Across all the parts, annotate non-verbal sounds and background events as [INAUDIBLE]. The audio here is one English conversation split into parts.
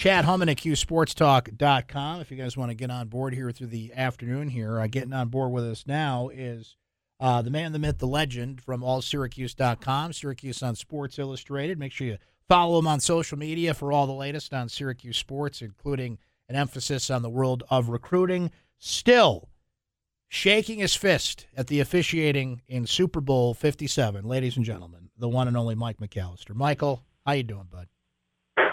Chad Hummin at QSportsTalk.com. If you guys want to get on board here through the afternoon here, uh, getting on board with us now is uh, the man, the myth, the legend from AllSyracuse.com, Syracuse on Sports Illustrated. Make sure you follow him on social media for all the latest on Syracuse sports, including an emphasis on the world of recruiting. Still shaking his fist at the officiating in Super Bowl 57. Ladies and gentlemen, the one and only Mike McAllister. Michael, how you doing, bud?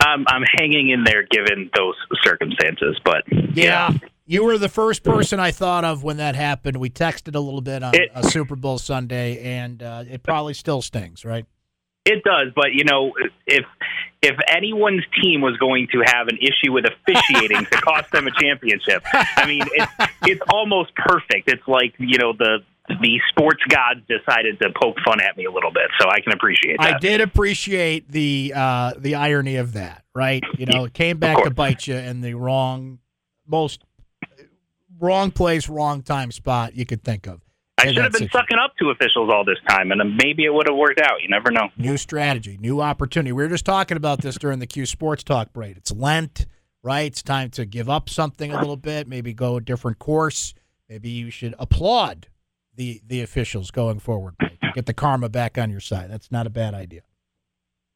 I'm I'm hanging in there given those circumstances, but yeah. You were the first person I thought of when that happened. We texted a little bit on It- a Super Bowl Sunday, and uh, it probably still stings, right? it does. But you know, if if anyone's team was going to have an issue with officiating to cost them a championship, I mean, it's it's almost perfect. It's like you know the the sports gods decided to poke fun at me a little bit, so I can appreciate that. I did appreciate the uh, the irony of that, right? You know, it came back to bite you in the wrong, most wrong place, wrong time spot you could think of. I should have been situation. sucking up to officials all this time, and maybe it would have worked out. You never know. New strategy, new opportunity. We were just talking about this during the Q Sports Talk break. It's Lent, right? It's time to give up something a little bit, maybe go a different course. Maybe you should applaud the the officials going forward. Get the karma back on your side. That's not a bad idea.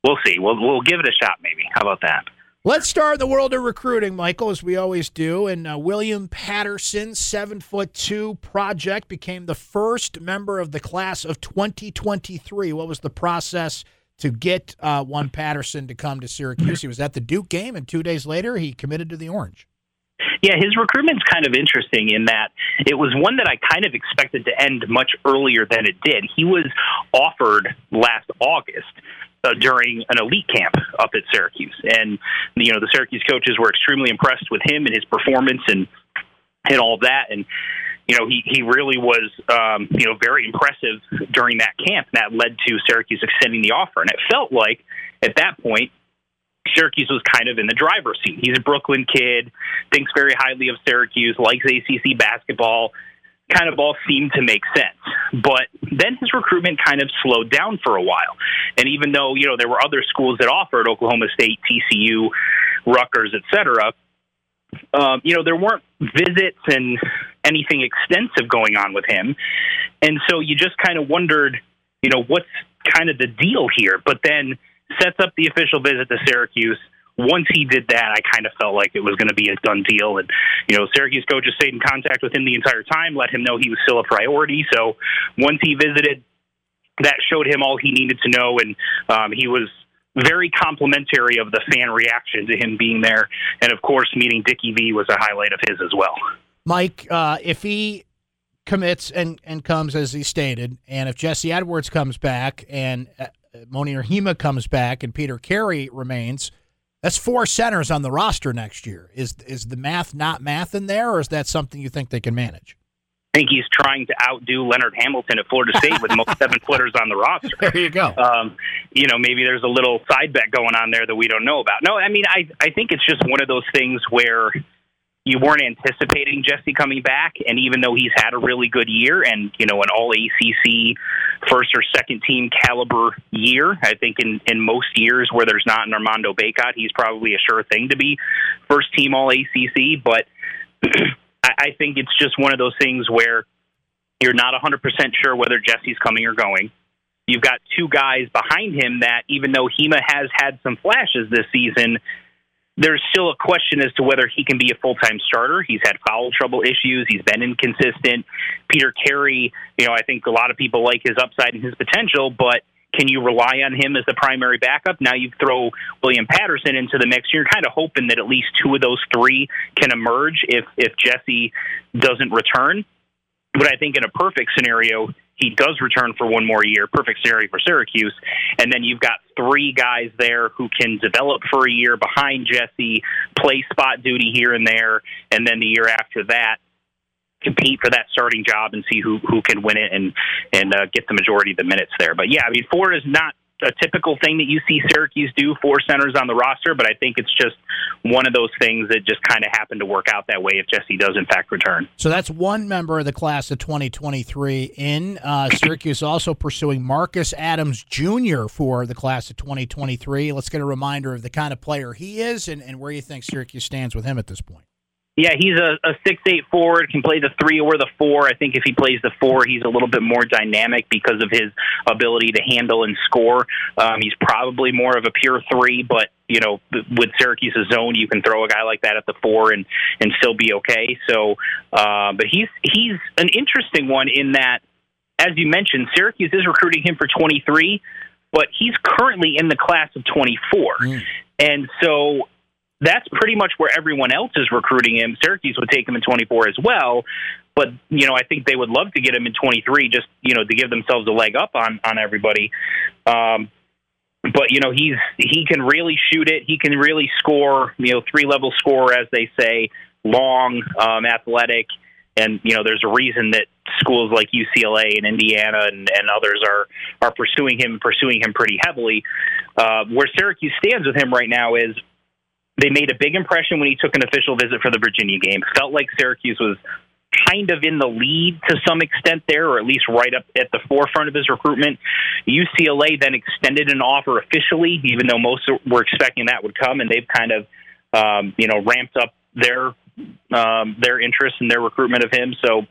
We'll see. We'll we'll give it a shot. Maybe. How about that? Let's start the world of recruiting, Michael, as we always do. And uh, William Patterson, seven foot two project, became the first member of the class of 2023. What was the process to get uh, one Patterson to come to Syracuse? He was at the Duke game, and two days later, he committed to the Orange. Yeah, his recruitment's kind of interesting in that it was one that I kind of expected to end much earlier than it did. He was offered last August uh, during an elite camp up at Syracuse, and you know the Syracuse coaches were extremely impressed with him and his performance and and all that, and you know he he really was um, you know very impressive during that camp. And that led to Syracuse extending the offer, and it felt like at that point Syracuse was kind of in the driver's seat. He's a Brooklyn kid, thinks very highly of Syracuse, likes ACC basketball, kind of all seemed to make sense. But then his recruitment kind of slowed down for a while. And even though, you know, there were other schools that offered Oklahoma State, TCU, Rutgers, et cetera, um, you know, there weren't visits and anything extensive going on with him. And so you just kind of wondered, you know, what's kind of the deal here? But then sets up the official visit to Syracuse. Once he did that, I kind of felt like it was going to be a done deal. And, you know, Syracuse coaches stayed in contact with him the entire time, let him know he was still a priority. So once he visited, that showed him all he needed to know. And um, he was very complimentary of the fan reaction to him being there. And, of course, meeting Dickie V was a highlight of his as well. Mike, uh, if he commits and, and comes as he stated, and if Jesse Edwards comes back and uh, Mounir Hima comes back and Peter Carey remains, that's four centers on the roster next year. Is is the math not math in there, or is that something you think they can manage? I think he's trying to outdo Leonard Hamilton at Florida State with most [LAUGHS] seven footers on the roster. There you go. um, you know, maybe there's a little side bet going on there that we don't know about. No, I mean, I I think it's just one of those things where you weren't anticipating Jesse coming back, and even though he's had a really good year and you know an All ACC first or second team caliber year, I think in in most years where there's not an Armando Bacot, he's probably a sure thing to be first team All ACC. But [CLEARS THROAT] I, I think it's just one of those things where you're not 100% sure whether Jesse's coming or going. You've got two guys behind him that, even though Hima has had some flashes this season, there's still a question as to whether he can be a full time starter. He's had foul trouble issues. He's been inconsistent. Peter Carey, you know, I think a lot of people like his upside and his potential, but can you rely on him as the primary backup? Now you throw William Patterson into the mix. You're kind of hoping that at least two of those three can emerge if if Jesse doesn't return. But I think in a perfect scenario, he does return for one more year. Perfect scenario for Syracuse. And then you've got three guys there who can develop for a year behind Jesse, play spot duty here and there, and then the year after that, compete for that starting job and see who who can win it and and uh, get the majority of the minutes there. But yeah, I mean, four is not a typical thing that you see Syracuse do for centers on the roster, but I think it's just one of those things that just kind of happened to work out that way if Jesse does in fact return. So that's one member of the class of 2023 in uh, Syracuse also pursuing Marcus Adams Jr. for the class of 2023. Let's get a reminder of the kind of player he is and, and where you think Syracuse stands with him at this point. Yeah, he's a, a six eight forward, can play the three or the four. I think if he plays the four, he's a little bit more dynamic because of his ability to handle and score. Um, he's probably more of a pure three, but you know, with Syracuse's zone, you can throw a guy like that at the four and and still be okay. So, uh, but he's he's an interesting one in that, as you mentioned, Syracuse is recruiting him for twenty three, but he's currently in the class of twenty four, mm. and so that's pretty much where everyone else is recruiting him. Syracuse would take him in 24 as well, but you know I think they would love to get him in 23 just you know to give themselves a leg up on on everybody. Um, but you know he's he can really shoot it. He can really score. You know three level score as they say, long, um, athletic, and you know there's a reason that schools like UCLA and Indiana and, and others are are pursuing him pursuing him pretty heavily. Uh, where Syracuse stands with him right now is they made a big impression when he took an official visit for the Virginia game. Felt like Syracuse was kind of in the lead to some extent there, or at least right up at the forefront of his recruitment. UCLA then extended an offer officially, even though most were expecting that would come, and they've kind of, um, you know, ramped up their um, their interest in their recruitment of him. So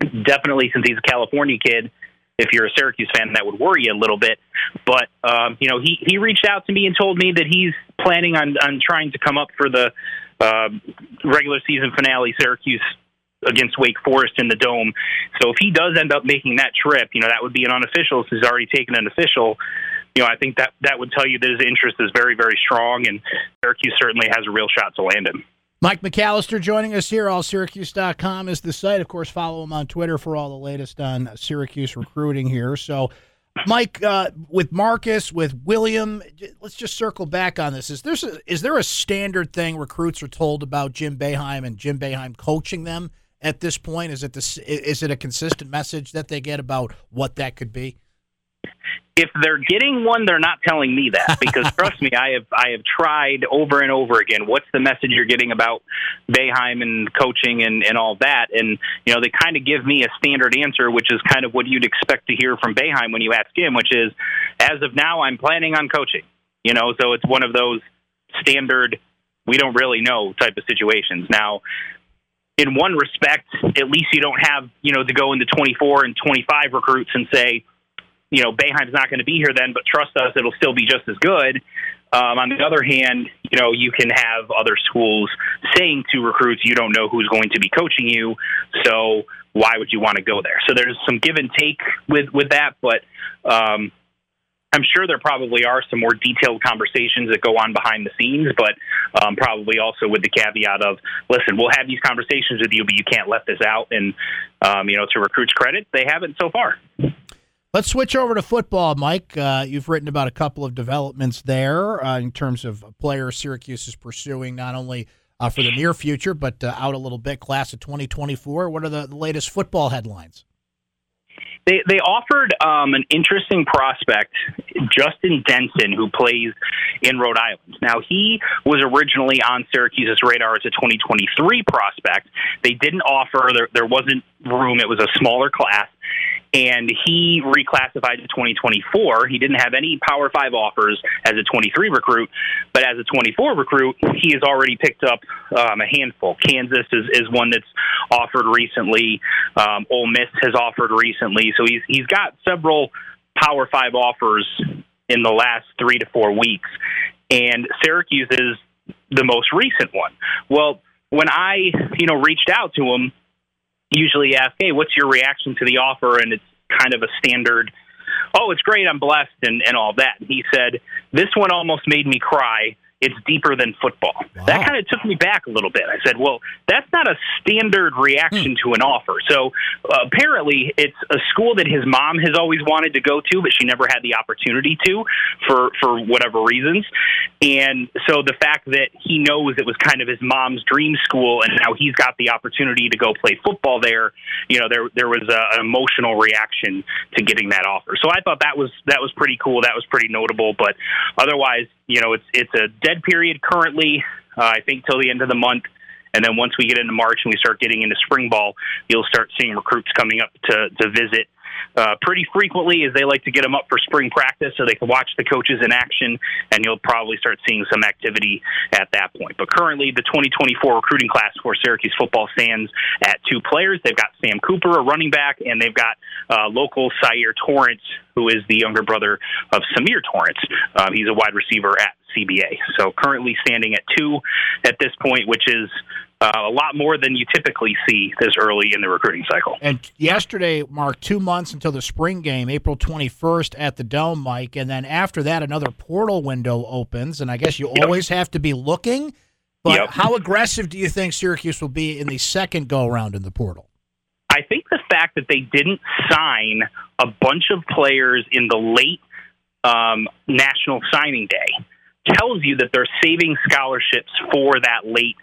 definitely, since he's a California kid, if you're a Syracuse fan, that would worry you a little bit. But um, you know, he he reached out to me and told me that he's planning on on trying to come up for the uh, regular season finale, Syracuse against Wake Forest in the dome. So if he does end up making that trip, you know, that would be an unofficial. Since he's already taken an official. You know, I think that that would tell you that his interest is very, very strong, and Syracuse certainly has a real shot to land him. Mike McAllister joining us here. AllSyracuse.com is the site. Of course, follow him on Twitter for all the latest on Syracuse recruiting here. So, Mike, uh, with Marcus, with William, let's just circle back on this. Is there a, is there a standard thing recruits are told about Jim Boeheim and Jim Boeheim coaching them at this point? Is it is it a consistent message that they get about what that could be? If they're getting one, they're not telling me that because [LAUGHS] trust me, I have I have tried over and over again. What's the message you're getting about Boeheim and coaching and and all that? And you know, they kind of give me a standard answer, which is kind of what you'd expect to hear from Boeheim when you ask him, which is, as of now, I'm planning on coaching. You know, so it's one of those standard we don't really know type of situations. Now, in one respect, at least you don't have you know to go into 24 and 25 recruits and say you know, Boeheim's not going to be here then, but trust us, it'll still be just as good. Um, on the other hand, you know, you can have other schools saying to recruits, you don't know who's going to be coaching you, so why would you want to go there? So there's some give and take with with that, but um, I'm sure there probably are some more detailed conversations that go on behind the scenes, but um, probably also with the caveat of, listen, we'll have these conversations with you, but you can't let this out. And um, you know, to recruits' credit, they haven't so far. Let's switch over to football, Mike. Uh, you've written about a couple of developments there uh, in terms of players Syracuse is pursuing, not only uh, for the near future, but uh, out a little bit, class of 2024. What are the latest football headlines? They they offered um, an interesting prospect, Justin Denson, who plays in Rhode Island. Now he was originally on Syracuse's radar as a 2023 prospect. They didn't offer there there wasn't room. It was a smaller class, and he reclassified to 2024. He didn't have any Power Five offers as a 23 recruit, but as a 24 recruit, he has already picked up um, a handful. Kansas is, is one that's offered recently. Um, Ole Miss has offered recently, so he's he's got several Power Five offers in the last three to four weeks, and Syracuse is the most recent one. Well, when I you know reached out to him usually ask, "Hey, what's your reaction to the offer?" And it's kind of a standard, "Oh, it's great, I'm blessed," and and all that. And he said, "This one almost made me cry." It's deeper than football. Wow. That kind of took me back a little bit. I said, well, that's not a standard reaction to an offer. So uh, apparently, it's a school that his mom has always wanted to go to, but she never had the opportunity to for for whatever reasons. And so the fact that he knows it was kind of his mom's dream school, and now he's got the opportunity to go play football there, you know, there there was a, an emotional reaction to getting that offer. So I thought that was that was pretty cool. That was pretty notable. But otherwise, you know, it's it's a dead period currently. Uh, I think till the end of the month. And then once we get into March and we start getting into spring ball, you'll start seeing recruits coming up to, to visit uh, pretty frequently as they like to get them up for spring practice so they can watch the coaches in action, and you'll probably start seeing some activity at that point. But currently, the 2024 recruiting class for Syracuse football stands at two players. They've got Sam Cooper, a running back, and they've got uh, local Sire Torrance, who is the younger brother of Samir Torrance. Um, he's a wide receiver at CBA. So currently standing at two at this point, which is uh, a lot more than you typically see this early in the recruiting cycle. And yesterday marked two months until the spring game, April 21st at the Dome, Mike. And then after that, another portal window opens. And I guess you Yep. always have to be looking. But Yep. how aggressive do you think Syracuse will be in the second go around in the portal? I think the fact that they didn't sign a bunch of players in the late um, national signing day tells you that they're saving scholarships for that late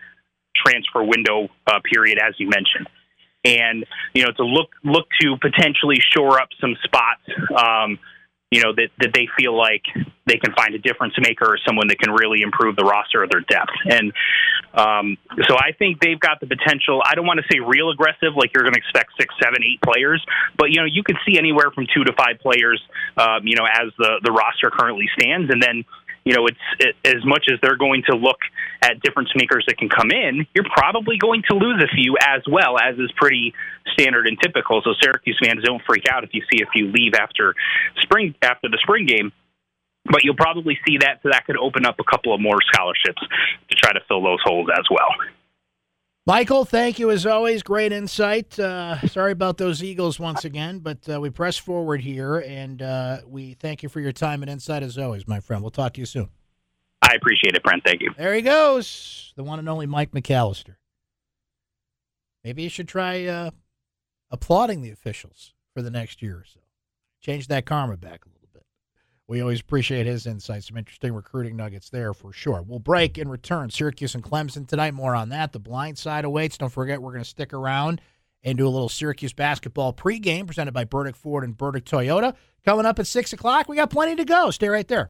transfer window uh, period, as you mentioned. And you know to look look to potentially shore up some spots, um, you know that that they feel like they can find a difference maker or someone that can really improve the roster or their depth. And um, so I think they've got the potential. I don't want to say real aggressive, like you're going to expect six, seven, eight players, but you know you could see anywhere from two to five players. Um, you know, as the the roster currently stands, and then you know it's it, as much as they're going to look at difference makers that can come in, you're probably going to lose a few as well, as is pretty standard and typical. So Syracuse fans don't freak out if you see a few leave after spring after the spring game but you'll probably see that so that could open up a couple of more scholarships to try to fill those holes as well. Michael, thank you as always. Great insight. Uh, sorry about those Eagles once again, but uh, we press forward here, and uh, we thank you for your time and insight as always, my friend. We'll talk to you soon. I appreciate it, Brent. Thank you. There he goes, the one and only Mike McAllister. Maybe you should try uh, applauding the officials for the next year or so. Change that karma back a little. We always appreciate his insights. Some interesting recruiting nuggets there for sure. We'll break and return. Syracuse and Clemson tonight. More on that. The blind side awaits. Don't forget, we're going to stick around and do a little Syracuse basketball pregame presented by Burdick Ford and Burdick Toyota. Coming up at 6 o'clock. We got plenty to go. Stay right there.